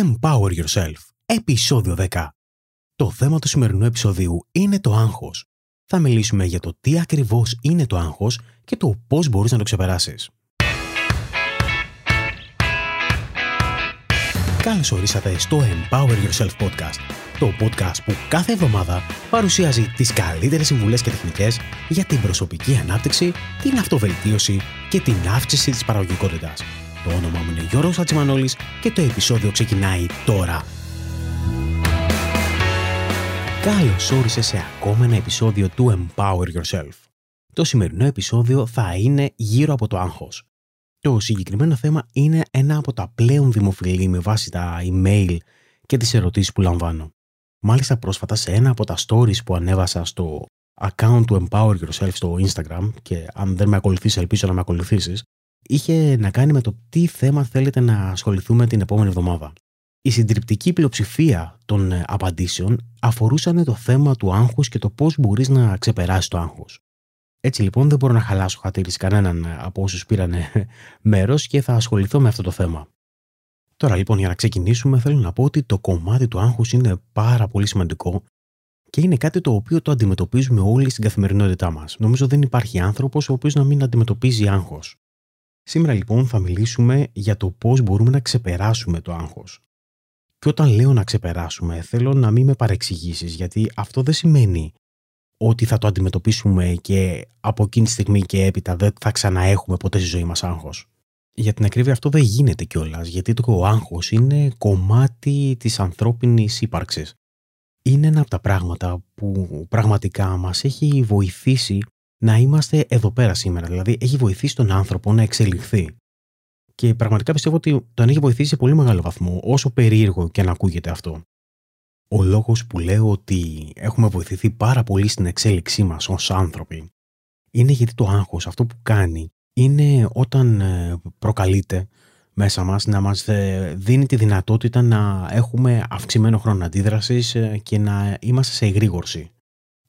Empower Yourself, επεισόδιο 10. Το θέμα του σημερινού επεισοδίου είναι το άγχος. Θα μιλήσουμε για το τι ακριβώς είναι το άγχος και το πώς μπορείς να το ξεπεράσεις. Καλώς ορίσατε στο Empower Yourself Podcast, το podcast που κάθε εβδομάδα παρουσιάζει τις καλύτερες συμβουλές και τεχνικές για την προσωπική ανάπτυξη, την αυτοβελτίωση και την αύξηση της παραγωγικότητας. Το όνομά μου είναι Γιώργος Ατσιμανόλης και το επεισόδιο ξεκινάει τώρα. Καλώς όρισες σε ακόμα ένα επεισόδιο του Empower Yourself. Το σημερινό επεισόδιο θα είναι γύρω από το άγχος. Το συγκεκριμένο θέμα είναι ένα από τα πλέον δημοφιλή με βάση τα email και τις ερωτήσεις που λαμβάνω. Μάλιστα πρόσφατα σε ένα από τα stories που ανέβασα στο account του Empower Yourself στο Instagram και αν δεν με ακολουθείς ελπίζω να με ακολουθήσεις είχε να κάνει με το τι θέμα θέλετε να ασχοληθούμε την επόμενη εβδομάδα. Η συντριπτική πλειοψηφία των ε, απαντήσεων αφορούσαν το θέμα του άγχους και το πώς μπορείς να ξεπεράσεις το άγχος. Έτσι λοιπόν δεν μπορώ να χαλάσω χατήρι κανέναν ε, από όσους πήραν μέρος και θα ασχοληθώ με αυτό το θέμα. Τώρα λοιπόν για να ξεκινήσουμε θέλω να πω ότι το κομμάτι του άγχους είναι πάρα πολύ σημαντικό και είναι κάτι το οποίο το αντιμετωπίζουμε όλοι στην καθημερινότητά μας. Νομίζω δεν υπάρχει άνθρωπος ο οποίος να μην αντιμετωπίζει άγχος. Σήμερα λοιπόν θα μιλήσουμε για το πώς μπορούμε να ξεπεράσουμε το άγχος. Και όταν λέω να ξεπεράσουμε, θέλω να μην με παρεξηγήσεις, γιατί αυτό δεν σημαίνει ότι θα το αντιμετωπίσουμε και από εκείνη τη στιγμή και έπειτα δεν θα ξαναέχουμε ποτέ στη ζωή μας άγχος. Για την ακρίβεια αυτό δεν γίνεται κιόλας, γιατί το άγχος είναι κομμάτι της ανθρώπινης ύπαρξης. Είναι ένα από τα πράγματα που πραγματικά μας έχει βοηθήσει να είμαστε εδώ πέρα σήμερα. Δηλαδή, έχει βοηθήσει τον άνθρωπο να εξελιχθεί. Και πραγματικά πιστεύω ότι τον έχει βοηθήσει σε πολύ μεγάλο βαθμό, όσο περίεργο και να ακούγεται αυτό. Ο λόγος που λέω ότι έχουμε βοηθηθεί πάρα πολύ στην εξέλιξή μας ως άνθρωποι είναι γιατί το άγχος αυτό που κάνει είναι όταν ε, προκαλείται μέσα μας να μας ε, δίνει τη δυνατότητα να έχουμε αυξημένο χρόνο αντίδρασης ε, και να είμαστε σε εγρήγορση.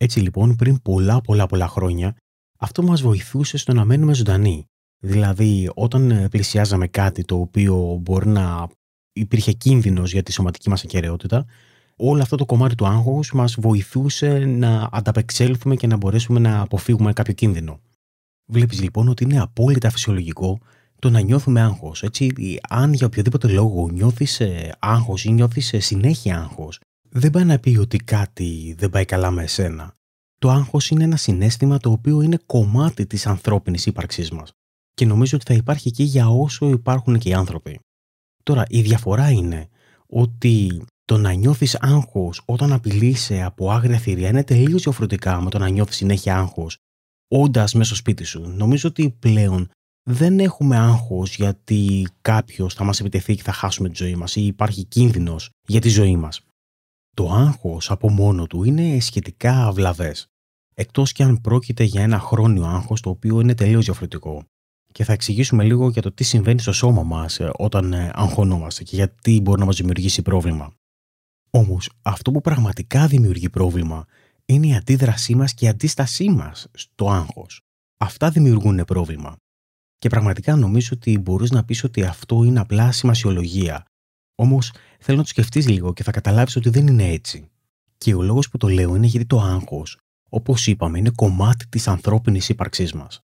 Έτσι λοιπόν πριν πολλά πολλά πολλά χρόνια αυτό μας βοηθούσε στο να μένουμε ζωντανοί. Δηλαδή όταν ε, πλησιάζαμε κάτι το οποίο μπορεί να υπήρχε κίνδυνος για τη σωματική μας ακαιρεότητα όλο αυτό το κομμάτι του άγχους μας βοηθούσε να ανταπεξέλθουμε και να μπορέσουμε να αποφύγουμε κάποιο κίνδυνο. Βλέπεις λοιπόν ότι είναι απόλυτα φυσιολογικό το να νιώθουμε άγχος. Έτσι, αν για οποιοδήποτε λόγο νιώθεις ε, άγχος ή νιώθεις ε, συνέχεια άγχος, δεν πάει να πει ότι κάτι δεν πάει καλά με εσένα το άγχος είναι ένα συνέστημα το οποίο είναι κομμάτι της ανθρώπινης ύπαρξής μας και νομίζω ότι θα υπάρχει και για όσο υπάρχουν και οι άνθρωποι. Τώρα, η διαφορά είναι ότι το να νιώθεις άγχος όταν απειλείσαι από άγρια θηρία είναι τελείως διαφορετικά με το να νιώθεις συνέχεια άγχος όντας μέσα στο σπίτι σου. Νομίζω ότι πλέον δεν έχουμε άγχος γιατί κάποιος θα μας επιτεθεί και θα χάσουμε τη ζωή μας ή υπάρχει κίνδυνος για τη ζωή μας το άγχος από μόνο του είναι σχετικά αυλαβές. Εκτός και αν πρόκειται για ένα χρόνιο άγχος το οποίο είναι τελείως διαφορετικό. Και θα εξηγήσουμε λίγο για το τι συμβαίνει στο σώμα μας ε, όταν ε, αγχωνόμαστε και γιατί μπορεί να μας δημιουργήσει πρόβλημα. Όμως αυτό που πραγματικά δημιουργεί πρόβλημα είναι η αντίδρασή μας και η αντίστασή μας στο άγχος. Αυτά δημιουργούν πρόβλημα. Και πραγματικά νομίζω ότι μπορείς να πεις ότι αυτό είναι απλά σημασιολογία Όμως θέλω να το σκεφτείς λίγο και θα καταλάβεις ότι δεν είναι έτσι. Και ο λόγος που το λέω είναι γιατί το άγχος, όπως είπαμε, είναι κομμάτι της ανθρώπινης ύπαρξής μας.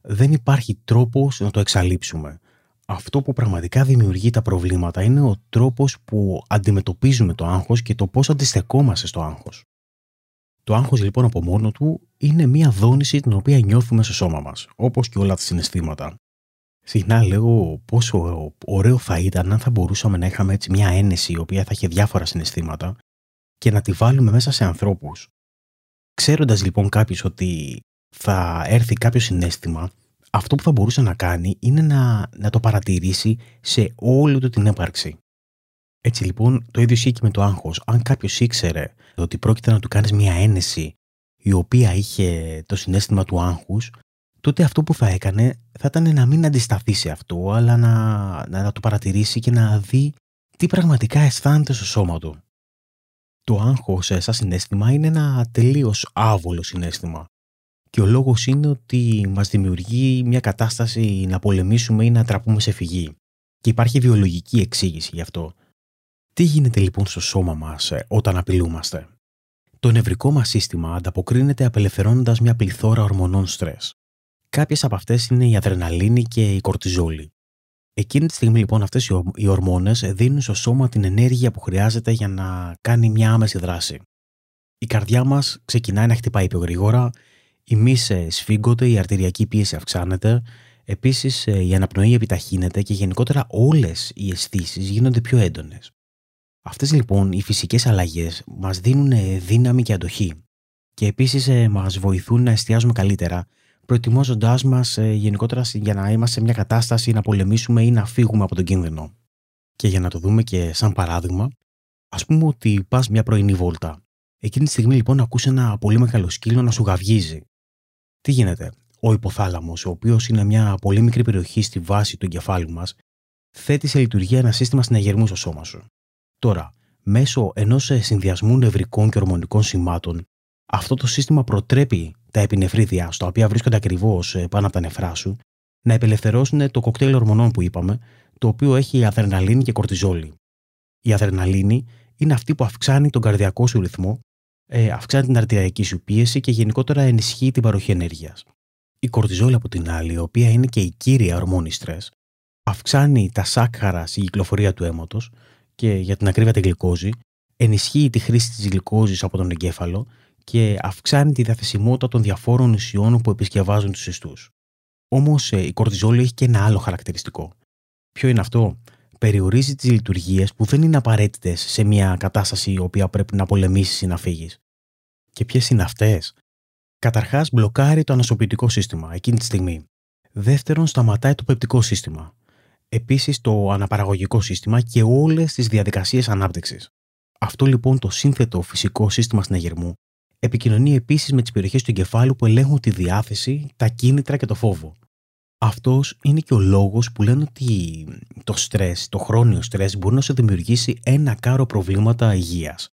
Δεν υπάρχει τρόπος να το εξαλείψουμε. Αυτό που πραγματικά δημιουργεί τα προβλήματα είναι ο τρόπος που αντιμετωπίζουμε το άγχος και το πώς αντιστεκόμαστε στο άγχος. Το άγχος λοιπόν από μόνο του είναι μια δόνηση την οποία νιώθουμε στο σώμα μας, όπως και όλα τα συναισθήματα. Συχνά λέω πόσο ωραίο θα ήταν αν θα μπορούσαμε να είχαμε έτσι μια ένεση η οποία θα είχε διάφορα συναισθήματα και να τη βάλουμε μέσα σε ανθρώπους. Ξέροντας λοιπόν κάποιος ότι θα έρθει κάποιο συνέστημα, αυτό που θα μπορούσε να κάνει είναι να, να το παρατηρήσει σε όλη του την έπαρξη. Έτσι λοιπόν το ίδιο ισχύει και με το άγχος. Αν κάποιος ήξερε ότι πρόκειται να του κάνεις μια ένεση η οποία είχε το συνέστημα του άγχους, τότε αυτό που θα έκανε θα ήταν να μην αντισταθεί σε αυτό, αλλά να, να, να το παρατηρήσει και να δει τι πραγματικά αισθάνεται στο σώμα του. Το άγχος σαν συνέστημα είναι ένα τελείως άβολο συνέστημα. Και ο λόγος είναι ότι μας δημιουργεί μια κατάσταση να πολεμήσουμε ή να τραπούμε σε φυγή. Και υπάρχει βιολογική εξήγηση γι' αυτό. Τι Τι γίνεται λοιπόν στο σώμα μας ε, όταν απειλούμαστε; Το νευρικό μας σύστημα ανταποκρίνεται απελευθερώνοντας μια πληθώρα ορμονών στρες. Κάποιες από αυτές είναι η αδρεναλίνη και η κορτιζόλη. Εκείνη τη στιγμή λοιπόν αυτές οι ορμόνες δίνουν στο σώμα την ενέργεια που χρειάζεται για να κάνει μια άμεση δράση. Η καρδιά μας ξεκινάει να χτυπάει πιο γρήγορα, οι μύσε σφίγγονται, η αρτηριακή πίεση αυξάνεται, επίσης ε, η αναπνοή επιταχύνεται και γενικότερα όλες οι αισθήσεις γίνονται πιο έντονες. Αυτές λοιπόν οι φυσικές αλλαγές μας δίνουν ε, δύναμη και αντοχή και επίσης ε, μας βοηθούν να εστιάζουμε καλύτερα προετοιμάζοντάς μας ε, γενικότερα για να είμαστε σε μια κατάσταση να πολεμήσουμε ή να φύγουμε από τον κίνδυνο. Και για να το δούμε και σαν παράδειγμα, ας πούμε ότι πας μια πρωινή βόλτα. Εκείνη τη στιγμή λοιπόν ακούς ένα πολύ μεγάλο σκύλο να σου γαυγίζει. Τι γίνεται, ο υποθάλαμος, ο οποίος είναι μια πολύ μικρή περιοχή στη βάση του εγκεφάλου μας, θέτει σε λειτουργία ένα σύστημα συναγερμού στο σώμα σου. Τώρα, μέσω ενός συνδυασμού νευρικών και ορμονικών σημάτων, αυτό το σύστημα προτρέπει τα επινεφρίδια, στα οποία βρίσκονται ακριβώς ε, πάνω από τα νεφρά σου, να απελευθερώσουν το κοκτέιλ ορμονών που είπαμε, το οποίο έχει αδρεναλίνη και κορτιζόλη. Η αδρεναλίνη είναι αυτή που αυξάνει τον καρδιακό σου ρυθμό, ε, αυξάνει την αρτηριακή σου πίεση και γενικότερα ενισχύει την παροχή ενέργειας. Η κορτιζόλη, από την άλλη, η οποία είναι και η κύρια ορμόνη στρες, αυξάνει τα σάκχαρα στην κυκλοφορία του αίματος και για την ακρίβεια τη γλυκόζη, ενισχύει τη χρήση της γλυκόζης από τον εγκέφαλο και αυξάνει τη διαθεσιμότητα των διαφόρων ουσιών που επισκευάζουν τους ιστού. Όμως ε, η κορτιζόλη έχει και ένα άλλο χαρακτηριστικό. Ποιο είναι αυτό; Περιορίζει τις λειτουργίες που δεν είναι απαραίτητες σε μια κατάσταση η οποία πρέπει να πολεμήσεις ή να φύγεις. Και ποιες είναι αυτές; Καταρχάς, μπλοκάρει το ανασωπητικό σύστημα εκείνη τη στιγμή. Δεύτερον, σταματάει το πεπτικό σύστημα. Επίσης, το αναπαραγωγικό σύστημα και όλες τις διαδικασίες ανάπτυξης. Αυτό λοιπόν το σύνθετο φυσικό σύστημα συναγερμού επικοινωνεί επίσης με τις περιοχές του εγκεφάλου που ελέγχουν τη διάθεση, τα κίνητρα και το φόβο. Αυτός είναι και ο λόγος που λένε ότι το στρες, το χρόνιο στρες, μπορεί να σου δημιουργήσει ένα κάρο προβλήματα υγείας.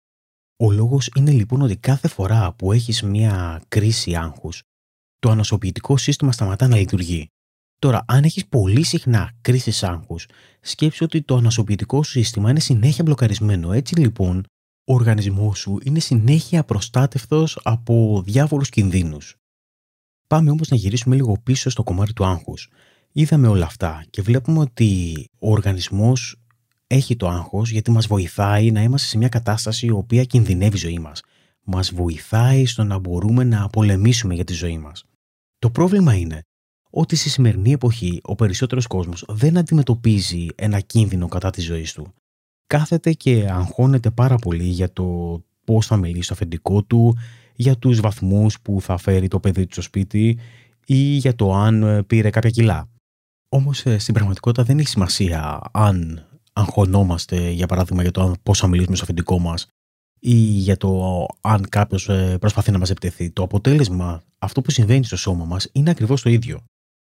Ο λόγος είναι λοιπόν ότι κάθε φορά που έχεις μια κρίση άγχους, το ανασωπητικό σύστημα σταματά να λειτουργεί. Τώρα, αν έχεις πολύ συχνά κρίση άγχους, σκέψου ότι το ανασωπητικό σύστημα είναι συνέχεια μπλοκαρισμένο. Έτσι λοιπόν, ο οργανισμός σου είναι συνέχεια προστάτευτος από διάφορους κινδύνους. Πάμε όμως να γυρίσουμε λίγο πίσω στο κομμάτι του άγχους. Είδαμε όλα αυτά και βλέπουμε ότι ο οργανισμός έχει το άγχος γιατί μας βοηθάει να είμαστε σε μια κατάσταση η οποία κινδυνεύει η ζωή μας. Μας βοηθάει στο να μπορούμε να πολεμήσουμε για τη ζωή μας. Το πρόβλημα είναι ότι στη σημερινή εποχή ο περισσότερος κόσμος δεν αντιμετωπίζει ένα κίνδυνο κατά της ζωής του κάθεται και αγχώνεται πάρα πολύ για το πώς θα μιλήσει στο αφεντικό του, για τους βαθμούς που θα φέρει το παιδί του στο σπίτι ή για το αν ε, πήρε κάποια κιλά. Όμως ε, στην πραγματικότητα δεν έχει σημασία αν αγχωνόμαστε για παράδειγμα για το πώς θα μιλήσουμε στο αφεντικό μας ή για το αν κάποιος ε, προσπαθεί να μας επιτεθεί. Το αποτέλεσμα, αυτό που συμβαίνει στο σώμα μας είναι ακριβώς το ίδιο.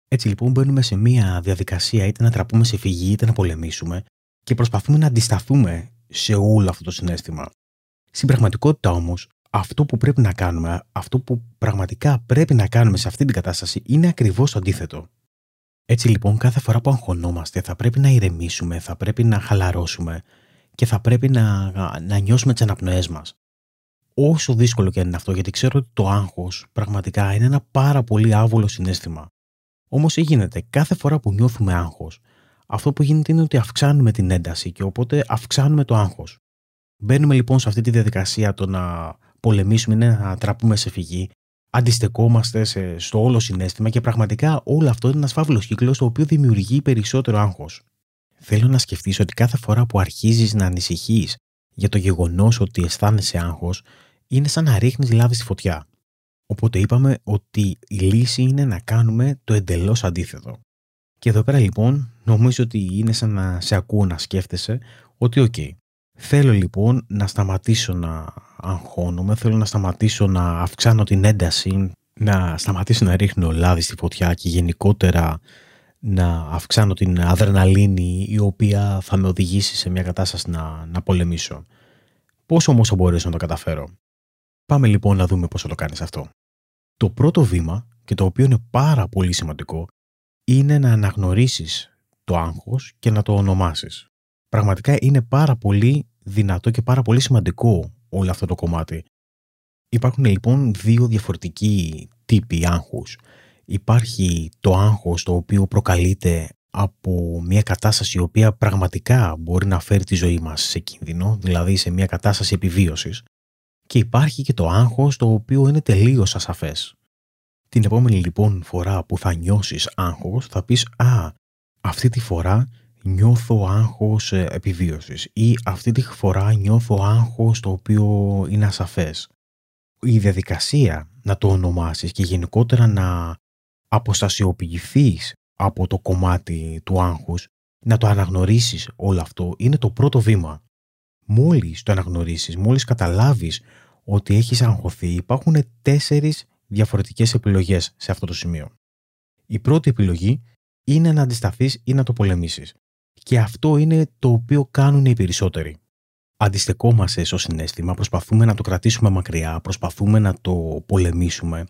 Έτσι λοιπόν μπαίνουμε σε μια διαδικασία είτε να τραπούμε σε φυγή είτε να πολεμήσουμε και προσπαθούμε να αντισταθούμε σε όλο αυτό το συνέστημα. Στην πραγματικότητα όμως, αυτό που πρέπει να κάνουμε, αυτό που πραγματικά πρέπει να κάνουμε σε αυτή την κατάσταση είναι ακριβώς το αντίθετο. Έτσι λοιπόν, κάθε φορά που αγχωνόμαστε, θα πρέπει να ηρεμήσουμε, θα πρέπει να χαλαρώσουμε και θα πρέπει να, να νιώσουμε τις αναπνοές μας. Όσο δύσκολο και αν είναι αυτό, γιατί ξέρω ότι το άγχος πραγματικά είναι ένα πάρα πολύ άβολο συνέστημα. Όμως γίνεται; Κάθε φορά που νιώθουμε άγχος, αυτό που γίνεται είναι ότι αυξάνουμε την ένταση και οπότε αυξάνουμε το άγχος. Μπαίνουμε λοιπόν σε αυτή τη διαδικασία το να πολεμήσουμε, είναι να τραπούμε σε φυγή, αντιστεκόμαστε σε, στο όλο συναίσθημα και πραγματικά όλο αυτό είναι ένας φαύλος κύκλος το οποίο δημιουργεί περισσότερο άγχος. Θέλω να σκεφτείς ότι κάθε φορά που αρχίζεις να ανησυχείς για το γεγονός ότι αισθάνεσαι άγχος, είναι σαν να ρίχνεις λάδι στη φωτιά. Οπότε είπαμε ότι η λύση είναι να κάνουμε το εντελώς αντίθετο. Και εδώ πέρα λοιπόν νομίζω ότι είναι σαν να σε ακούω να σκέφτεσαι ότι οκ, θέλω λοιπόν να σταματήσω να αγχώνομαι, θέλω να σταματήσω να αυξάνω την ένταση, να σταματήσω να ρίχνω λάδι στη φωτιά και γενικότερα να αυξάνω την αδρεναλίνη η οποία θα με οδηγήσει σε μια κατάσταση να, να πολεμήσω. Πώς όμως θα μπορέσω να το καταφέρω; Πάμε λοιπόν να δούμε πώς θα το κάνεις αυτό. Το πρώτο βήμα και το οποίο είναι πάρα πολύ σημαντικό είναι να αναγνωρίσεις το άγχος και να το ονομάσεις. Πραγματικά είναι πάρα πολύ δυνατό και πάρα πολύ σημαντικό όλο αυτό το κομμάτι. Υπάρχουν λοιπόν δύο διαφορετικοί τύποι άγχους. Υπάρχει το άγχος το οποίο προκαλείται από μια κατάσταση η οποία πραγματικά μπορεί να φέρει τη ζωή μας σε κίνδυνο, δηλαδή σε μια κατάσταση επιβίωσης. Και υπάρχει και το άγχος το οποίο είναι τελείως ασαφές. Την επόμενη λοιπόν φορά που θα νιώσεις άγχος θα πεις «Α, αυτή τη φορά νιώθω άγχος ε, επιβίωσης» ή «Αυτή τη φορά νιώθω άγχος το οποίο είναι ασαφές». Η διαδικασία να το ονομάσεις και γενικότερα να αποστασιοποιηθείς από το κομμάτι του άγχους, να το αναγνωρίσεις όλο αυτό, είναι το πρώτο βήμα. Μόλις το αναγνωρίσεις, μόλις καταλάβεις ότι έχεις αγχωθεί, υπάρχουν τέσσερις διαφορετικές επιλογές σε αυτό το σημείο. Η πρώτη επιλογή είναι να αντισταθείς ή να το πολεμήσεις. Και αυτό είναι το οποίο κάνουν οι περισσότεροι. Αντιστεκόμαστε στο συνέστημα, προσπαθούμε να το κρατήσουμε μακριά, προσπαθούμε να το πολεμήσουμε.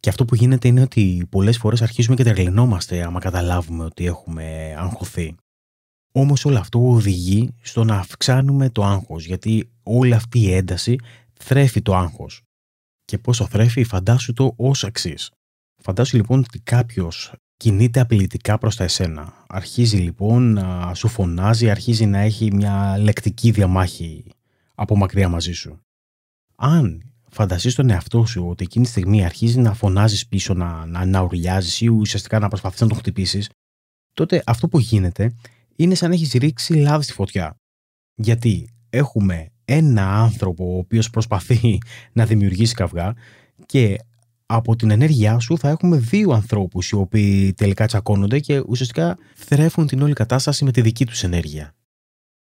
Και αυτό που γίνεται είναι ότι πολλές φορές αρχίζουμε και τρελαινόμαστε άμα καταλάβουμε ότι έχουμε αγχωθεί. Όμως όλο αυτό οδηγεί στο να αυξάνουμε το άγχος, γιατί όλη αυτή η ένταση θρέφει το άγχος και πόσο θρέφει, φαντάσου το ως εξής. Φαντάσου λοιπόν ότι κάποιος κινείται απειλητικά προς τα εσένα. Αρχίζει λοιπόν να σου φωνάζει, αρχίζει να έχει μια λεκτική διαμάχη από μακριά μαζί σου. Αν φανταστείς τον εαυτό σου ότι εκείνη τη στιγμή αρχίζει να φωνάζεις πίσω, να, να, να ή ουσιαστικά να προσπαθείς να τον χτυπήσεις, τότε αυτό που γίνεται είναι σαν να έχεις ρίξει λάδι στη φωτιά. Γιατί έχουμε ένα άνθρωπο ο οποίος προσπαθεί να δημιουργήσει καυγά και από την ενέργειά σου θα έχουμε δύο ανθρώπους οι οποίοι τελικά τσακώνονται και ουσιαστικά θρέφουν την όλη κατάσταση με τη δική τους ενέργεια.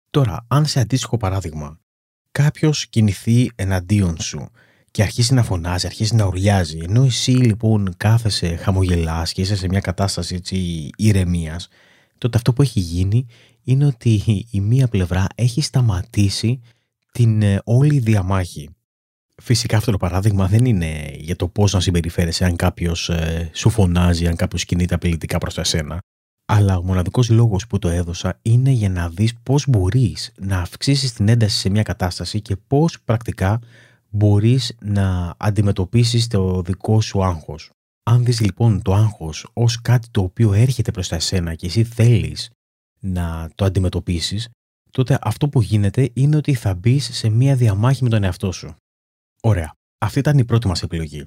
Τώρα, αν σε αντίστοιχο παράδειγμα κάποιος κινηθεί εναντίον σου και αρχίσει να φωνάζει, αρχίσει να ουριάζει, ενώ εσύ λοιπόν κάθεσαι χαμογελάς και είσαι σε μια κατάσταση έτσι ηρεμίας, τότε αυτό που έχει γίνει είναι ότι η μία πλευρά έχει σταματήσει την ε, όλη διαμάχη. Φυσικά αυτό το παράδειγμα δεν είναι για το πώς να συμπεριφέρεσαι αν κάποιος ε, σου φωνάζει, αν κάποιος κινείται απειλητικά προς τα εσένα. Αλλά ο μοναδικός λόγος που το έδωσα είναι για να δεις πώς μπορείς να αυξήσεις την ένταση σε μια κατάσταση και πώς πρακτικά μπορείς να αντιμετωπίσεις το δικό σου άγχος. Αν δεις λοιπόν το άγχος ως κάτι το οποίο έρχεται προς τα εσένα και εσύ θέλεις να το αντιμετωπίσεις, τότε αυτό που γίνεται είναι ότι θα μπεις σε μία διαμάχη με τον εαυτό σου. Ωραία. Αυτή ήταν η πρώτη μας επιλογή.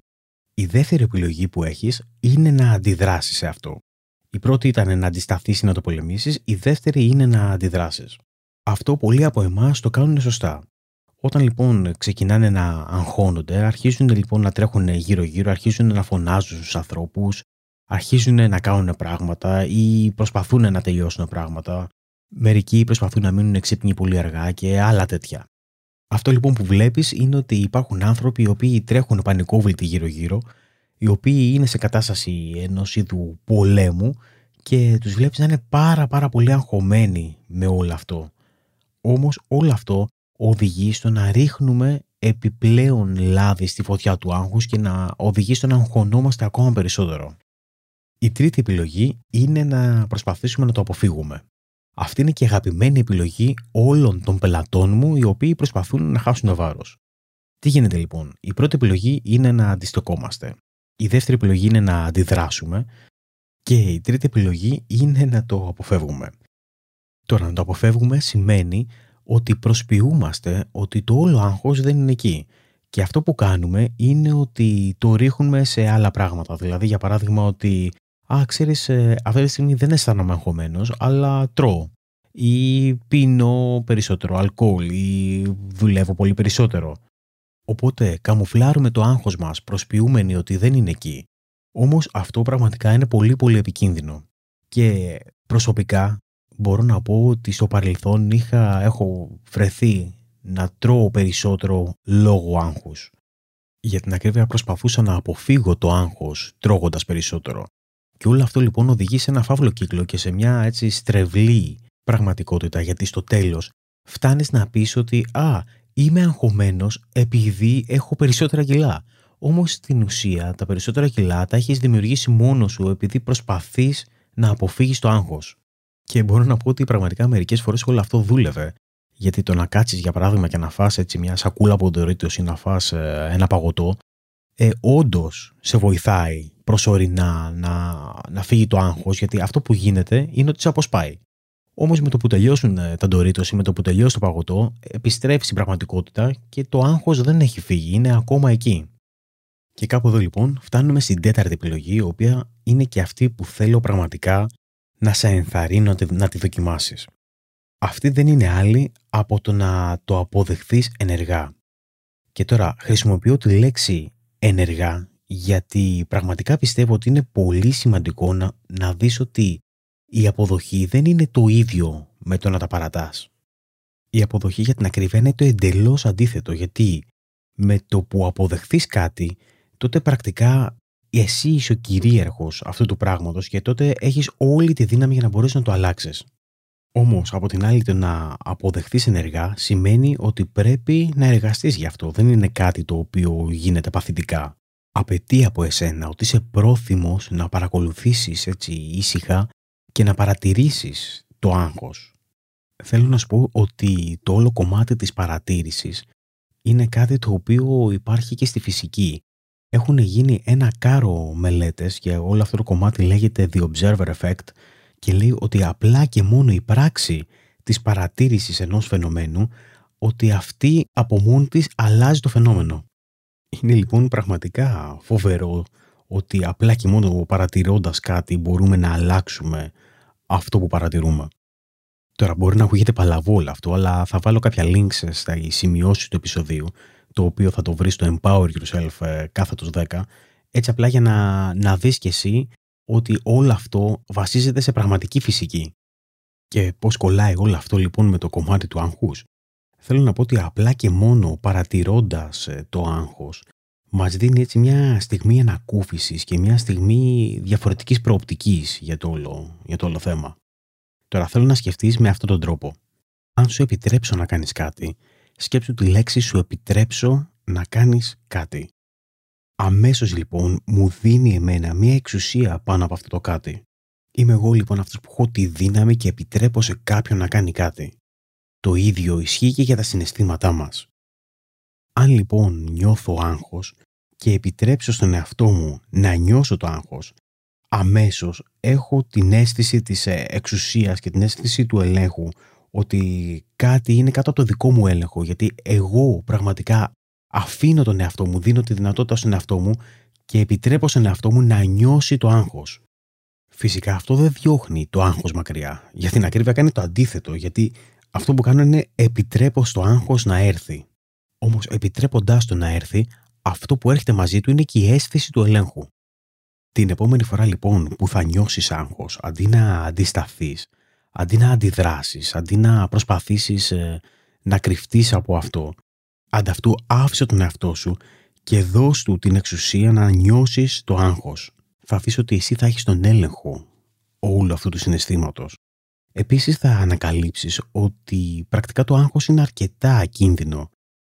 Η δεύτερη επιλογή που έχεις είναι να αντιδράσεις σε αυτό. Η πρώτη ήταν να αντισταθείς να το πολεμήσεις, η δεύτερη είναι να αντιδράσεις. Αυτό πολλοί από εμάς το κάνουν σωστά. Όταν λοιπόν ξεκινάνε να αγχώνονται, αρχίζουν λοιπόν να τρέχουν γύρω-γύρω, αρχίζουν να φωνάζουν στους ανθρώπους, αρχίζουν να κάνουν πράγματα ή προσπαθούν να τελειώσουν πράγματα, Μερικοί προσπαθούν να μείνουν εξύπνοι πολύ αργά και άλλα τέτοια. Αυτό λοιπόν που βλέπεις είναι ότι υπάρχουν άνθρωποι οι οποίοι τρέχουν πανικόβλητοι γύρω-γύρω, οι οποίοι είναι σε κατάσταση ενός είδου πολέμου και τους βλέπεις να είναι πάρα πάρα πολύ αγχωμένοι με όλο αυτό. Όμως όλο αυτό οδηγεί στο να ρίχνουμε επιπλέον λάδι στη φωτιά του άγχους και να οδηγεί στο να αγχωνόμαστε ακόμα περισσότερο. Η τρίτη επιλογή είναι να προσπαθήσουμε να το αποφύγουμε. Αυτή είναι και η αγαπημένη επιλογή όλων των πελατών μου οι οποίοι προσπαθούν να χάσουν βάρος. Τι γίνεται λοιπόν, η πρώτη επιλογή είναι να αντιστοκόμαστε. Η δεύτερη επιλογή είναι να αντιδράσουμε και η τρίτη επιλογή είναι να το αποφεύγουμε. Τώρα να το αποφεύγουμε σημαίνει ότι προσποιούμαστε ότι το όλο άγχος δεν είναι εκεί. Και αυτό που κάνουμε είναι ότι το ρίχνουμε σε άλλα πράγματα. Δηλαδή για παράδειγμα ότι Α, ξέρεις, ε, αυτή τη στιγμή δεν αισθάνομαι αγχωμένος, αλλά τρώω. Ή πίνω περισσότερο αλκοόλ, ή δουλεύω πολύ περισσότερο. Οπότε καμουφλάρουμε το άγχος μας προσποιούμενοι ότι δεν είναι εκεί. Όμως αυτό πραγματικά είναι πολύ πολύ επικίνδυνο. Και προσωπικά μπορώ να πω ότι στο παρελθόν είχα, έχω βρεθεί να τρώω περισσότερο λόγω άγχους. Για την ακρίβεια προσπαθούσα να αποφύγω το άγχος τρώγοντας περισσότερο. Και όλο αυτό λοιπόν οδηγεί σε ένα φαύλο κύκλο και σε μια έτσι στρεβλή πραγματικότητα γιατί στο τέλος φτάνεις να πεις ότι «Α, είμαι αγχωμένος επειδή έχω περισσότερα κιλά». Όμως στην ουσία τα περισσότερα κιλά τα έχεις δημιουργήσει μόνος σου επειδή προσπαθείς να αποφύγεις το άγχος. Και μπορώ να πω ότι πραγματικά μερικές φορές όλο αυτό δούλευε. Γιατί το να κάτσεις, για παράδειγμα, και να φας έτσι μια σακούλα από Doritos ή να φας ε, ένα παγωτό, ε, όντως σε βοηθάει προσωρινά να, να φύγει το άγχος, γιατί αυτό που γίνεται είναι ότι σε αποσπάει. Όμως με το που τελειώσουν ε, τα Doritos ή με το που τελειώσει το παγωτό, επιστρέφει στην πραγματικότητα και το άγχος δεν έχει φύγει, είναι ακόμα εκεί. Και κάπου εδώ λοιπόν φτάνουμε στην τέταρτη επιλογή, η οποία είναι και αυτή που θέλω πραγματικά να σε ενθαρρύνω να τη δοκιμάσεις. Αυτή δεν είναι άλλη από το να το αποδεχθείς ενεργά. Και τώρα χρησιμοποιώ τη λέξη ενεργά γιατί πραγματικά πιστεύω ότι είναι πολύ σημαντικό να, να δεις ότι η αποδοχή δεν είναι το ίδιο με το να τα παρατάς. Η αποδοχή για την ακρίβεια είναι το εντελώς αντίθετο γιατί με το που αποδεχθείς κάτι τότε πρακτικά εσύ είσαι ο κυρίαρχος αυτού του πράγματος και τότε έχεις όλη τη δύναμη για να μπορέσεις να το αλλάξεις. Όμως από την άλλη το να αποδεχθείς ενεργά σημαίνει ότι πρέπει να εργαστείς γι' αυτό. Δεν είναι κάτι το οποίο γίνεται παθητικά. Απαιτεί από εσένα ότι είσαι πρόθυμος να παρακολουθήσεις έτσι ήσυχα και να παρατηρήσεις το άγχος. Θέλω να σου πω ότι το όλο κομμάτι της παρατήρησης είναι κάτι το οποίο υπάρχει και στη φυσική. Έχουν γίνει ένα κάρο μελέτες και όλο αυτό το κομμάτι λέγεται The Observer Effect και λέει ότι απλά και μόνο η πράξη της παρατήρησης ενός φαινομένου ότι αυτή από μόνη της αλλάζει το φαινόμενο. Είναι λοιπόν πραγματικά φοβερό ότι απλά και μόνο παρατηρώντας κάτι μπορούμε να αλλάξουμε αυτό που παρατηρούμε. Τώρα μπορεί να ακούγεται παλαβό αυτό, αλλά θα βάλω κάποια links στα σημειώσεις του επεισοδίου, το οποίο θα το βρεις στο Empower Yourself ε, κάθετος 10, έτσι απλά για να, να δεις κι εσύ ότι όλο αυτό βασίζεται σε πραγματική φυσική. Και πώς κολλάει όλο αυτό λοιπόν με το κομμάτι του άγχους. Θέλω να πω ότι απλά και μόνο παρατηρώντας ε, το άγχος μας δίνει έτσι μια στιγμή ανακούφισης και μια στιγμή διαφορετικής προοπτικής για το όλο, για το όλο θέμα. Τώρα θέλω να σκεφτείς με αυτόν τον τρόπο. Αν σου επιτρέψω να κάνεις κάτι, σκέψου τη λέξη σου επιτρέψω να κάνεις κάτι. Αμέσως λοιπόν μου δίνει εμένα μια εξουσία πάνω από αυτό το κάτι. Είμαι εγώ λοιπόν αυτός που έχω τη δύναμη και επιτρέπω σε κάποιον να κάνει κάτι. Το ίδιο ισχύει και για τα συναισθήματά μας. Αν λοιπόν νιώθω άγχος και επιτρέψω στον εαυτό μου να νιώσω το άγχος, αμέσως έχω την αίσθηση της ε, εξουσίας και την αίσθηση του ελέγχου ότι κάτι είναι κάτω από το δικό μου έλεγχο γιατί εγώ πραγματικά αφήνω τον εαυτό μου, δίνω τη δυνατότητα στον εαυτό μου και επιτρέπω στον εαυτό μου να νιώσει το άγχος. Φυσικά αυτό δεν διώχνει το άγχος μακριά. Για την ακρίβεια κάνει το αντίθετο, γιατί αυτό που κάνω είναι επιτρέπω στο άγχος να έρθει. Όμως επιτρέποντάς το να έρθει, αυτό που έρχεται μαζί του είναι και η αίσθηση του ελέγχου. Την επόμενη φορά λοιπόν που θα νιώσεις άγχος, αντί να αντισταθείς, αντί να αντιδράσεις, αντί να προσπαθήσεις ε, να κρυφτείς από αυτό, Ανταυτού άφησε τον εαυτό σου και δώσ' του την εξουσία να νιώσεις το άγχος. Θα αφήσω ότι εσύ θα έχεις τον έλεγχο όλου αυτού του συναισθήματος. Επίσης θα ανακαλύψεις ότι πρακτικά το άγχος είναι αρκετά ακίνδυνο.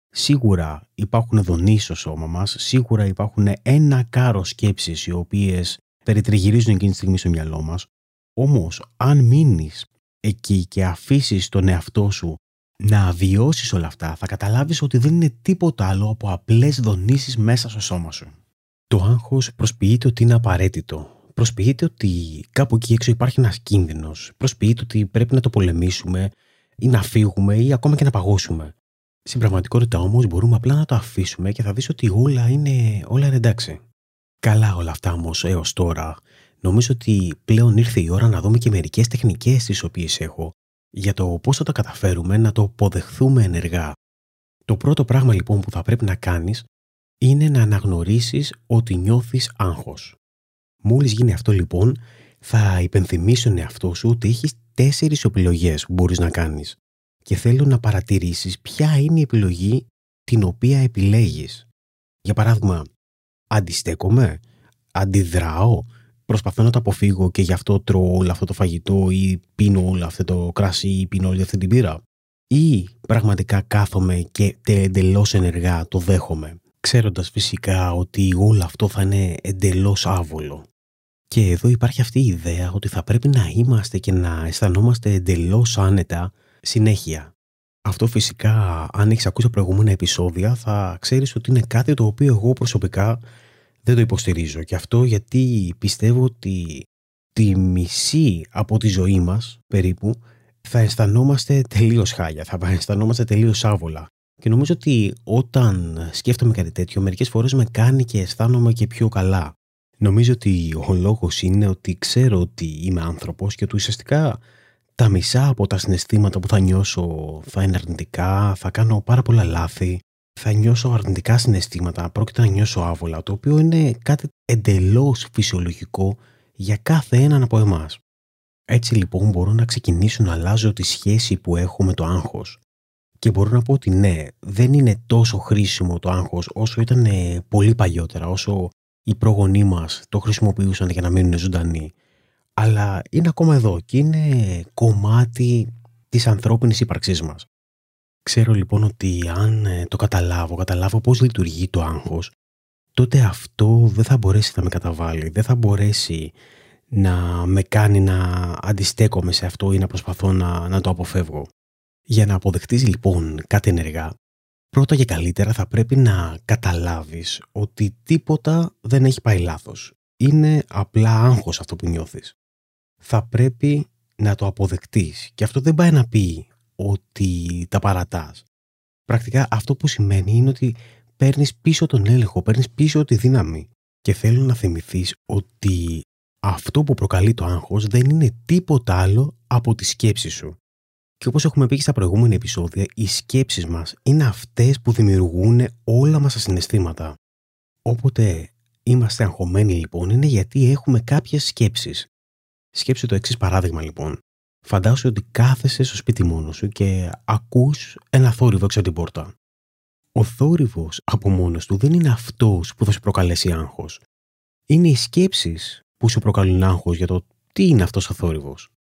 Σίγουρα υπάρχουν δονήσεις στο σώμα μας, σίγουρα υπάρχουν ένα κάρο σκέψεις οι οποίες περιτριγυρίζουν εκείνη τη στιγμή στο μυαλό μας. Όμως αν μείνεις εκεί και αφήσεις τον εαυτό σου να βιώσεις όλα αυτά θα καταλάβεις ότι δεν είναι τίποτα άλλο από απλές δονήσεις μέσα στο σώμα σου. Το άγχος προσποιείται ότι είναι απαραίτητο. Προσποιείται ότι κάπου εκεί έξω υπάρχει ένας κίνδυνος. Προσποιείται ότι πρέπει να το πολεμήσουμε ή να φύγουμε ή ακόμα και να παγώσουμε. Στην πραγματικότητα όμως μπορούμε απλά να το αφήσουμε και θα δεις ότι όλα είναι, όλα είναι εντάξει. Καλά όλα αυτά όμως έως τώρα. Νομίζω ότι πλέον ήρθε η ώρα να δούμε και μερικές τεχνικές τις οποίες έχω για το πώς θα το καταφέρουμε να το αποδεχθούμε ενεργά. Το πρώτο πράγμα λοιπόν που θα πρέπει να κάνεις είναι να αναγνωρίσεις ότι νιώθεις άγχος. Μόλις γίνει αυτό λοιπόν, θα υπενθυμίσει τον εαυτό σου ότι έχεις τέσσερις επιλογές που μπορείς να κάνεις και θέλω να παρατηρήσεις ποια είναι η επιλογή την οποία επιλέγεις. Για παράδειγμα, αντιστέκομαι, αντιδράω, προσπαθώ να το αποφύγω και γι' αυτό τρώω όλο αυτό το φαγητό ή πίνω όλο αυτό το κρασί ή πίνω όλη αυτή την πύρα. Ή πραγματικά κάθομαι και εντελώς ενεργά το δέχομαι, ξέροντας φυσικά ότι όλο αυτό θα είναι εντελώς άβολο. Και εδώ υπάρχει αυτή η ιδέα ότι θα πρέπει να είμαστε και να αισθανόμαστε εντελώς άνετα συνέχεια. Αυτό φυσικά, αν έχεις ακούσει τα προηγούμενα επεισόδια, θα ξέρεις ότι είναι κάτι το οποίο εγώ προσωπικά δεν το υποστηρίζω. Και αυτό γιατί πιστεύω ότι τη μισή από τη ζωή μας περίπου θα αισθανόμαστε τελείως χάλια, θα αισθανόμαστε τελείως άβολα. Και νομίζω ότι όταν σκέφτομαι κάτι τέτοιο, μερικές φορές με κάνει και αισθάνομαι και πιο καλά. Νομίζω ότι ο λόγος είναι ότι ξέρω ότι είμαι άνθρωπος και ότι ουσιαστικά τα μισά από τα συναισθήματα που θα νιώσω θα είναι αρνητικά, θα κάνω πάρα πολλά λάθη, θα νιώσω αρνητικά συναισθήματα, πρόκειται να νιώσω άβολα, το οποίο είναι κάτι εντελώς φυσιολογικό για κάθε έναν από εμάς. Έτσι λοιπόν μπορώ να ξεκινήσω να αλλάζω τη σχέση που έχω με το άγχος. Και μπορώ να πω ότι ναι, δεν είναι τόσο χρήσιμο το άγχος όσο ήταν ε, πολύ παλιότερα, όσο οι πρόγονοί μας το χρησιμοποιούσαν για να μείνουν ζωντανοί. Αλλά είναι ακόμα εδώ και είναι κομμάτι της ανθρώπινης ύπαρξής μας. Ξέρω λοιπόν ότι αν ε, το καταλάβω, καταλάβω πώς λειτουργεί το άγχος, τότε αυτό δεν θα μπορέσει να με καταβάλει, δεν θα μπορέσει να με κάνει να αντιστέκομαι σε αυτό ή να προσπαθώ να, να το αποφεύγω. Για να αποδεχτείς λοιπόν κάτι ενεργά, πρώτα και καλύτερα θα πρέπει να καταλάβεις ότι τίποτα δεν έχει πάει λάθος. Είναι απλά άγχος αυτό που νιώθεις. Θα πρέπει να το αποδεκτείς και αυτό δεν πάει να πει ότι τα παρατάς. Πρακτικά αυτό που σημαίνει είναι ότι παίρνεις πίσω τον έλεγχο, παίρνεις πίσω τη δύναμη και θέλω να θυμηθείς ότι αυτό που προκαλεί το άγχος δεν είναι τίποτα άλλο από τη σκέψη σου. Και όπως έχουμε πει και στα προηγούμενα επεισόδια, οι σκέψεις μας είναι αυτές που δημιουργούν όλα μας τα συναισθήματα. Όποτε είμαστε αγχωμένοι λοιπόν είναι γιατί έχουμε κάποιες σκέψεις. Σκέψου το εξής παράδειγμα λοιπόν. Φαντάσου ότι κάθεσαι στο σπίτι μόνος σου και ακούς ένα θόρυβο έξω από την πόρτα. Ο θόρυβος από μόνος του δεν είναι αυτός που θα σου προκαλέσει άγχος. Είναι οι σκέψεις που σου προκαλούν άγχος για το τι είναι αυτός ο θόρυβος.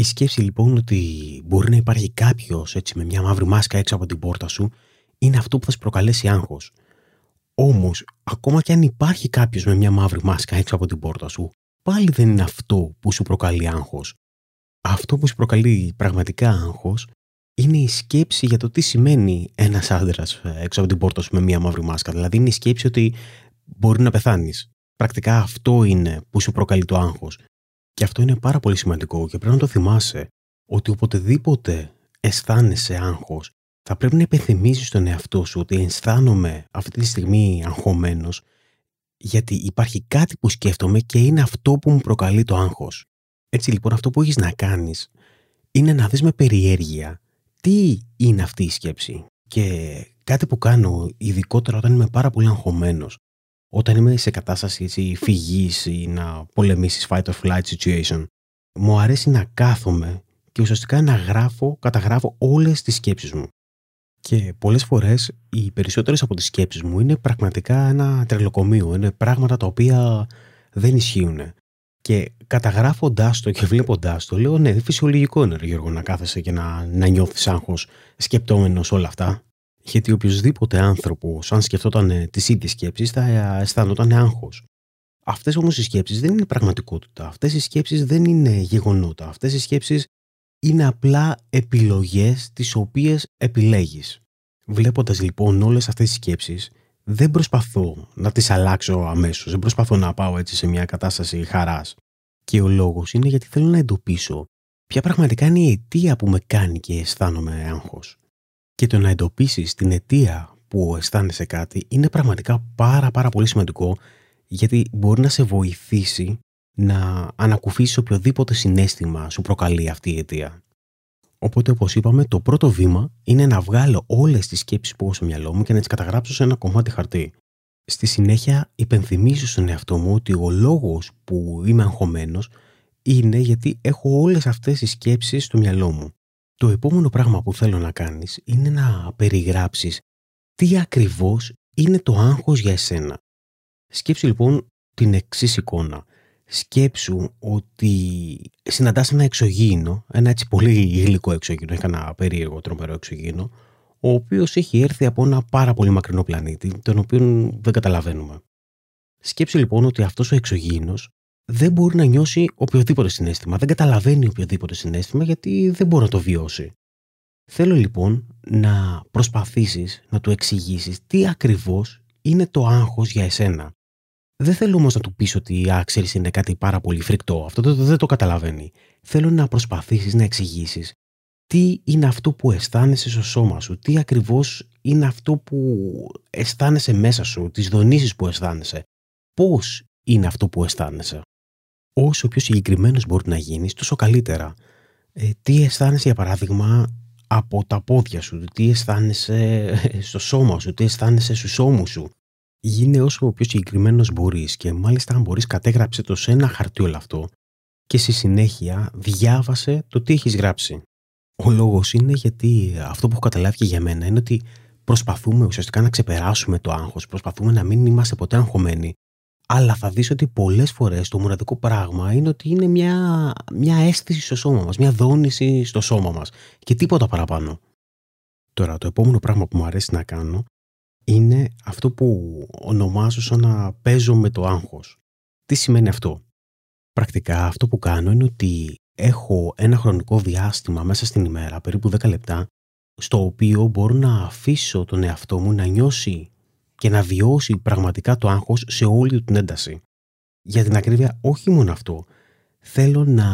Η σκέψη λοιπόν ότι μπορεί να υπάρχει κάποιος έτσι με μια μαύρη μάσκα έξω από την πόρτα σου είναι αυτό που θα σου προκαλέσει άγχος. Όμως, ακόμα και αν υπάρχει κάποιος με μια μαύρη μάσκα έξω από την πόρτα σου, πάλι δεν είναι αυτό που σου προκαλεί άγχος. Αυτό που σου προκαλεί πραγματικά άγχος είναι η σκέψη για το τι σημαίνει ένας άντρας έξω από την πόρτα σου με μια μαύρη μάσκα. Δηλαδή, είναι η σκέψη ότι μπορεί να πεθάνεις. Πρακτικά αυτό είναι που σου προκαλεί το άγχος. Και αυτό είναι πάρα πολύ σημαντικό και πρέπει να το θυμάσαι ότι οποτεδήποτε αισθάνεσαι άγχος θα πρέπει να υπενθυμίσεις στον εαυτό σου ότι αισθάνομαι αυτή τη στιγμή αγχωμένος γιατί υπάρχει κάτι που σκέφτομαι και είναι αυτό που μου προκαλεί το άγχος. Έτσι λοιπόν αυτό που έχεις να κάνεις είναι να δεις με περιέργεια τι είναι αυτή η σκέψη. Και κάτι που κάνω ειδικότερα όταν είμαι πάρα πολύ αγχωμένος όταν είμαι σε κατάσταση έτσι, φυγής ή να πολεμήσεις fight or flight situation, μου αρέσει να κάθομαι και ουσιαστικά να γράφω, καταγράφω όλες τις σκέψεις μου. Και πολλές φορές οι περισσότερες από τις σκέψεις μου είναι πραγματικά ένα τρελοκομείο, είναι πράγματα τα οποία δεν ισχύουν. Και καταγράφοντάς το και βλέποντάς το, λέω: Ναι, φυσιολογικό είναι, Γιώργο, να κάθεσαι και να, να νιώθεις άγχος σκεπτόμενος όλα αυτά. Γιατί οποιοδήποτε άνθρωπο, αν σκεφτόταν ε, τις ίδιες σκέψεις, θα ε, αισθανόταν άγχος. Αυτές όμως οι σκέψεις δεν είναι πραγματικότητα. Αυτές οι σκέψεις δεν είναι γεγονότα. Αυτές οι σκέψεις είναι απλά επιλογές τις οποίες επιλέγεις. Βλέποντας λοιπόν όλες αυτές τις σκέψεις, δεν προσπαθώ να τις αλλάξω αμέσως. Δεν προσπαθώ να πάω έτσι σε μια κατάσταση χαράς. Και ο λόγος είναι γιατί θέλω να εντοπίσω ποια πραγματικά είναι η αιτία που με κάνει και αισθάνομαι άγχος. Και το να εντοπίσεις την αιτία που αισθάνεσαι κάτι είναι πραγματικά πάρα πάρα πολύ σημαντικό γιατί μπορεί να σε βοηθήσει να ανακουφίσεις οποιοδήποτε συνέστημα σου προκαλεί αυτή η αιτία. Οπότε, όπως είπαμε, το πρώτο βήμα είναι να βγάλω όλες τις σκέψεις που έχω στο μυαλό μου και να τις καταγράψω σε ένα κομμάτι χαρτί. Στη συνέχεια, υπενθυμίζω στον εαυτό μου ότι ο λόγος που είμαι αγχωμένος είναι γιατί έχω όλες αυτές τις σκέψεις στο μυαλό μου. Το επόμενο πράγμα που θέλω να κάνεις είναι να περιγράψεις τι ακριβώς είναι το άγχος για εσένα. Σκέψου λοιπόν την εξής εικόνα. Σκέψου ότι συναντάς ένα εξωγήινο, ένα έτσι πολύ υλικό εξωγήινο, έχει ένα περίεργο τρομερό εξωγήινο, ο οποίος έχει έρθει από ένα πάρα πολύ μακρινό πλανήτη, τον οποίο δεν καταλαβαίνουμε. Σκέψου λοιπόν ότι αυτός ο εξωγήινος δεν μπορεί να νιώσει οποιοδήποτε συνέστημα. Δεν καταλαβαίνει οποιοδήποτε συνέστημα γιατί δεν μπορεί να το βιώσει. Θέλω λοιπόν να προσπαθήσεις να του εξηγήσεις τι ακριβώς είναι το άγχος για εσένα. Δεν θέλω όμως να του πεις ότι α, ξέρεις, είναι κάτι πάρα πολύ φρικτό. Αυτό δεν το, δεν το καταλαβαίνει. Θέλω να προσπαθήσεις να εξηγήσεις τι είναι αυτό που αισθάνεσαι στο σώμα σου, τι ακριβώς είναι αυτό που αισθάνεσαι μέσα σου, τις δονήσεις που αισθάνεσαι, πώς είναι αυτό που αισθάνεσαι. Όσο πιο συγκεκριμένος μπορεί να γίνεις, τόσο καλύτερα. Ε, τι αισθάνεσαι για παράδειγμα από τα πόδια σου, τι αισθάνεσαι στο σώμα σου, τι αισθάνεσαι στους ώμους σου; Γίνε όσο πιο συγκεκριμένος μπορείς και μάλιστα αν μπορείς κατέγραψε το σε ένα χαρτί όλο αυτό και στη συνέχεια διάβασε το τι έχεις γράψει. Ο λόγος είναι γιατί αυτό που έχω καταλάβει και για μένα είναι ότι προσπαθούμε ουσιαστικά να ξεπεράσουμε το άγχος, προσπαθούμε να μην είμαστε ποτέ αγχωμένοι, αλλά θα δεις ότι πολλές φορές το μοναδικό πράγμα είναι ότι είναι μια, μια αίσθηση στο σώμα μας, μια δόνηση στο σώμα μας και τίποτα παραπάνω. Τώρα, το επόμενο πράγμα που μου αρέσει να κάνω είναι αυτό που ονομάζω σαν να παίζω με το άγχος. Τι σημαίνει αυτό; Πρακτικά αυτό που κάνω είναι ότι έχω ένα χρονικό διάστημα μέσα στην ημέρα, περίπου 10 λεπτά, στο οποίο μπορώ να αφήσω τον εαυτό μου να νιώσει και να βιώσει πραγματικά το άγχος σε όλη την ένταση. Για την ακρίβεια, όχι μόνο αυτό. Θέλω να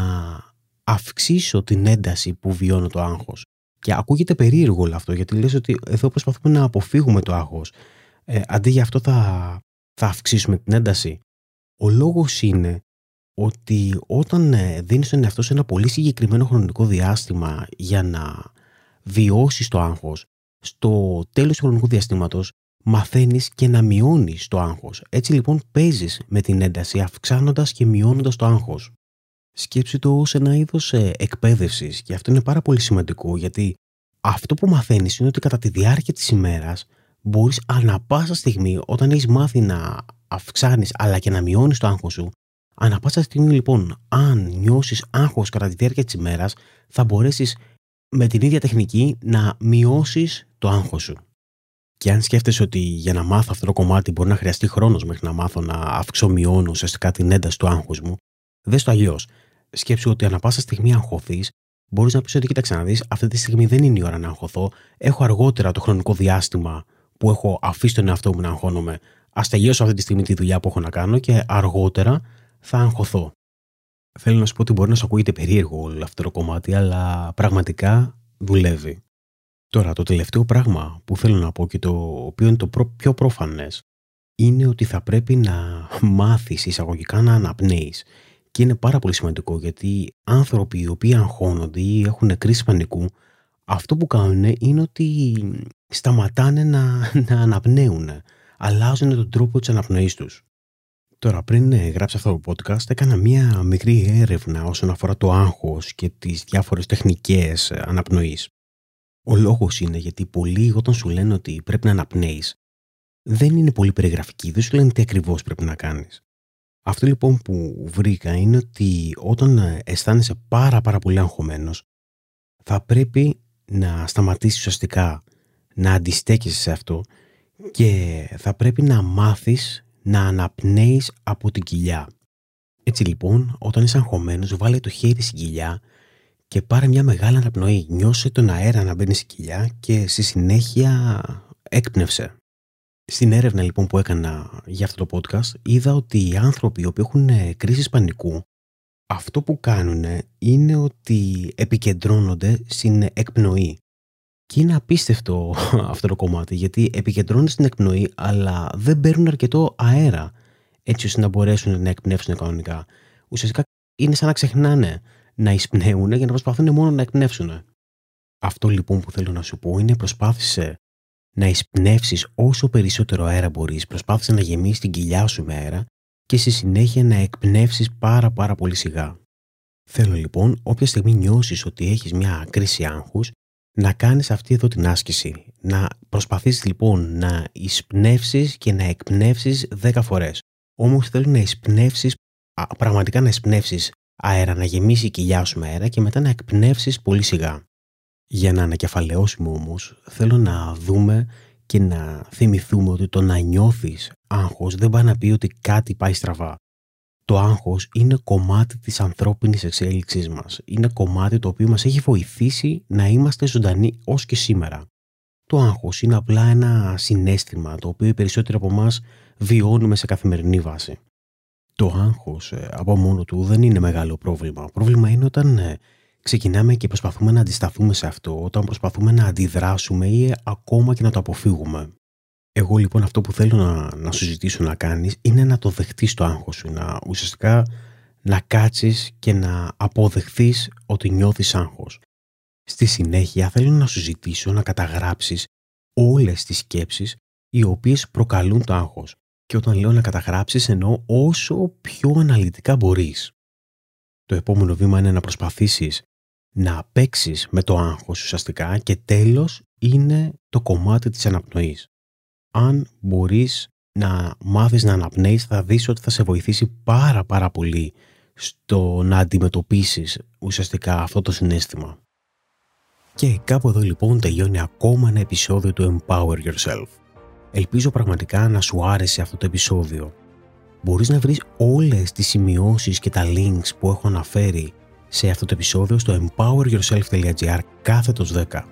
αυξήσω την ένταση που βιώνω το άγχος. Και ακούγεται περίεργο όλο αυτό, γιατί λες ότι εδώ προσπαθούμε να αποφύγουμε το άγχος. Ε, αντί για αυτό θα, θα αυξήσουμε την ένταση. Ο λόγος είναι ότι όταν ε, δίνεις τον εαυτό σε ένα πολύ συγκεκριμένο χρονικό διάστημα για να βιώσεις το άγχος, στο τέλος του χρονικού διαστήματος μαθαίνεις και να μειώνεις το άγχος. Έτσι λοιπόν παίζεις με την ένταση αυξάνοντας και μειώνοντας το άγχος. Σκέψη το ως ένα είδος ε, εκπαίδευσης και αυτό είναι πάρα πολύ σημαντικό γιατί αυτό που μαθαίνεις είναι ότι κατά τη διάρκεια της ημέρας μπορείς ανα πάσα στιγμή όταν έχεις μάθει να αυξάνεις αλλά και να μειώνεις το άγχος σου Ανά πάσα στιγμή λοιπόν, αν νιώσεις άγχος κατά τη διάρκεια της ημέρας, θα μπορέσεις με την ίδια τεχνική να μειώσεις το άγχος σου. Και αν σκέφτεσαι ότι για να μάθω αυτό το κομμάτι μπορεί να χρειαστεί χρόνος μέχρι να μάθω να αυξομειώνω ουσιαστικά την ένταση του άγχους μου, δες το αλλιώς. Σκέψου ότι ανά πάσα στιγμή αγχωθείς, μπορείς να πεις ότι κοίταξε να δεις, αυτή τη στιγμή δεν είναι η ώρα να αγχωθώ. Έχω αργότερα το χρονικό διάστημα που έχω αφήσει τον εαυτό μου να αγχώνομαι. Α τελειώσω αυτή τη στιγμή τη δουλειά που έχω να κάνω και αργότερα θα αγχωθώ. Θέλω να σου πω ότι μπορεί να σου ακούγεται περίεργο όλο αυτό το κομμάτι, αλλά πραγματικά δουλεύει. Τώρα, το τελευταίο πράγμα που θέλω να πω και το οποίο είναι το πιο προφανές είναι ότι θα πρέπει να μάθεις εισαγωγικά να αναπνέεις. Και είναι πάρα πολύ σημαντικό γιατί άνθρωποι οι οποίοι αγχώνονται ή έχουν κρίση πανικού, αυτό που κάνουν είναι ότι σταματάνε να, να αναπνέουν. Αλλάζουν τον τρόπο της αναπνοής τους. Τώρα, πριν ε, γράψω αυτό το podcast, έκανα μία μικρή έρευνα όσον αφορά το άγχος και τις διάφορες τεχνικές ε, αναπνοής. Ο λόγος είναι γιατί πολλοί όταν σου λένε ότι πρέπει να αναπνέεις, δεν είναι πολύ περιγραφικοί, δεν σου λένε τι ακριβώς πρέπει να κάνεις. Αυτό λοιπόν που βρήκα είναι ότι όταν ε, αισθάνεσαι πάρα πάρα πολύ αγχωμένος, θα πρέπει να σταματήσεις ουσιαστικά να αντιστέκεσαι σε αυτό και θα πρέπει να μάθεις να αναπνέεις από την κοιλιά. Έτσι λοιπόν, όταν είσαι αγχωμένος, βάλε το χέρι στην κοιλιά και πάρε μια μεγάλη αναπνοή. Νιώσε τον αέρα να μπαίνει στην κοιλιά και στη συνέχεια έκπνευσε. Στην έρευνα λοιπόν που έκανα για αυτό το podcast, είδα ότι οι άνθρωποι οι οποίοι έχουν κρίσεις πανικού, αυτό που κάνουν είναι ότι επικεντρώνονται στην εκπνοή. Και είναι απίστευτο αυτό το κομμάτι, γιατί επικεντρώνονται στην εκπνοή, αλλά δεν παίρνουν αρκετό αέρα έτσι ώστε να μπορέσουν να εκπνεύσουν κανονικά. Ουσιαστικά είναι σαν να ξεχνάνε να εισπνέουν για να προσπαθούν μόνο να εκπνεύσουν. Αυτό λοιπόν που θέλω να σου πω είναι προσπάθησε να εισπνεύσεις όσο περισσότερο αέρα μπορείς, προσπάθησε να γεμίσεις την κοιλιά σου με αέρα και στη συνέχεια να εκπνεύσεις πάρα πάρα πολύ σιγά. Θέλω λοιπόν όποια στιγμή νιώσεις ότι έχεις μια κρίση άγχους να κάνεις αυτή εδώ την άσκηση. Να προσπαθήσεις λοιπόν να εισπνεύσεις και να εκπνεύσεις 10 φορές. Όμως θέλω να εισπνεύσεις, πραγματικά να εισπνεύσεις αέρα, να γεμίσει η κοιλιά σου με αέρα και μετά να εκπνεύσεις πολύ σιγά. Για να ανακεφαλαιώσουμε όμως, θέλω να δούμε και να θυμηθούμε ότι το να νιώθεις άγχος δεν πάει να πει ότι κάτι πάει στραβά. το άγχος είναι κομμάτι της ανθρώπινης εξέλιξής μας. Είναι κομμάτι το οποίο μας έχει βοηθήσει να είμαστε ζωντανοί ως και σήμερα. Το άγχος είναι απλά ένα συνέστημα το οποίο οι περισσότεροι από εμάς βιώνουμε σε καθημερινή βάση. Το άγχος ε, από μόνο του δεν είναι μεγάλο πρόβλημα. Πρόβλημα είναι όταν ε, ξεκινάμε και προσπαθούμε να αντισταθούμε σε αυτό, όταν προσπαθούμε να αντιδράσουμε ή ακόμα και να το αποφύγουμε. Εγώ λοιπόν αυτό που θέλω να, να σου ζητήσω να κάνεις είναι να το δεχτείς το άγχος σου, να ουσιαστικά να κάτσεις και να αποδεχθείς ότι νιώθεις άγχος. Στη συνέχεια θέλω να σου ζητήσω να καταγράψεις όλες τις σκέψεις οι οποίες προκαλούν το άγχος. Και όταν λέω να καταγράψεις εννοώ όσο πιο αναλυτικά μπορείς. Το επόμενο βήμα είναι να προσπαθήσεις να παίξεις με το άγχος ουσιαστικά και τέλος είναι το κομμάτι της αναπνοής. Αν μπορείς να μάθεις να αναπνέεις θα δεις ότι θα σε βοηθήσει πάρα πάρα πολύ στο να αντιμετωπίσεις ουσιαστικά αυτό το συνέστημα. Και κάπου εδώ λοιπόν τελειώνει ακόμα ένα επεισόδιο του Empower Yourself. Ελπίζω πραγματικά να σου άρεσε αυτό το επεισόδιο. Μπορείς να βρεις όλες τις σημειώσεις και τα links που έχω αναφέρει σε αυτό το επεισόδιο στο empoweryourself.gr κάθετος 10.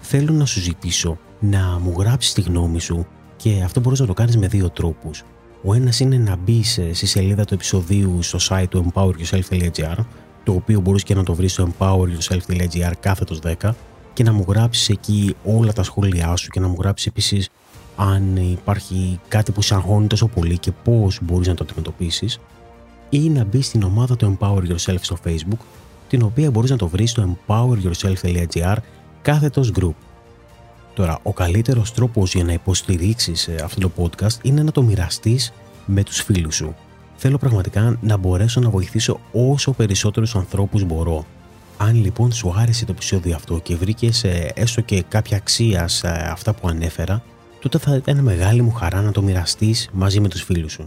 Θέλω να σου ζητήσω να μου γράψεις τη γνώμη σου και αυτό μπορείς να το κάνεις με δύο τρόπους. Ο ένας είναι να μπεις στη σελίδα του επεισοδίου στο site του empoweryourself.gr το οποίο μπορείς και να το βρεις στο empoweryourself.gr κάθετος 10 και να μου γράψεις εκεί όλα τα σχόλιά σου και να μου γράψεις επίσης αν υπάρχει κάτι που σε αγχώνει τόσο πολύ και πώς μπορείς να το αντιμετωπίσεις ή να μπει στην ομάδα του Empower Yourself στο Facebook, την οποία μπορείς να το βρεις στο empoweryourself.gr κάθετος group. Τώρα, ο καλύτερος τρόπος για να υποστηρίξεις ε, αυτό το podcast είναι να το μοιραστείς με τους φίλους σου. Θέλω πραγματικά να μπορέσω να βοηθήσω όσο περισσότερους ανθρώπους μπορώ. Αν λοιπόν σου άρεσε το επεισόδιο αυτό και βρήκες ε, έστω και κάποια αξία σε αυτά που ανέφερα, τότε θα ήταν μεγάλη μου χαρά να το μοιραστείς μαζί με τους φίλους σου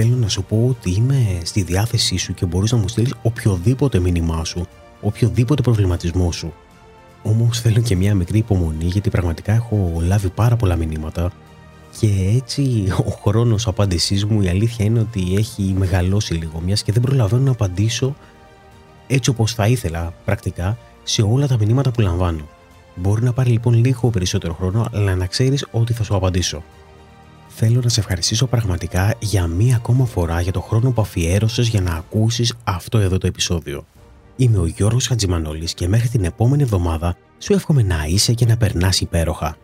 θέλω να σου πω ότι είμαι στη διάθεσή σου και μπορείς να μου στείλεις οποιοδήποτε μήνυμά σου, οποιοδήποτε προβληματισμό σου. Όμως θέλω και μια μικρή υπομονή γιατί πραγματικά έχω λάβει πάρα πολλά μηνύματα και έτσι ο χρόνος απάντησής μου η αλήθεια είναι ότι έχει μεγαλώσει λίγο μιας και δεν προλαβαίνω να απαντήσω έτσι όπως θα ήθελα πρακτικά σε όλα τα μηνύματα που λαμβάνω. Μπορεί να πάρει λοιπόν λίγο περισσότερο χρόνο αλλά να ξέρεις ότι θα σου απαντήσω θέλω να σε ευχαριστήσω πραγματικά για μία ακόμα φορά για το χρόνο που αφιέρωσες για να ακούσεις αυτό εδώ το επεισόδιο. Είμαι ο Γιώργος Χατζημανόλης και μέχρι την επόμενη εβδομάδα σου εύχομαι να είσαι και να περνάς υπέροχα.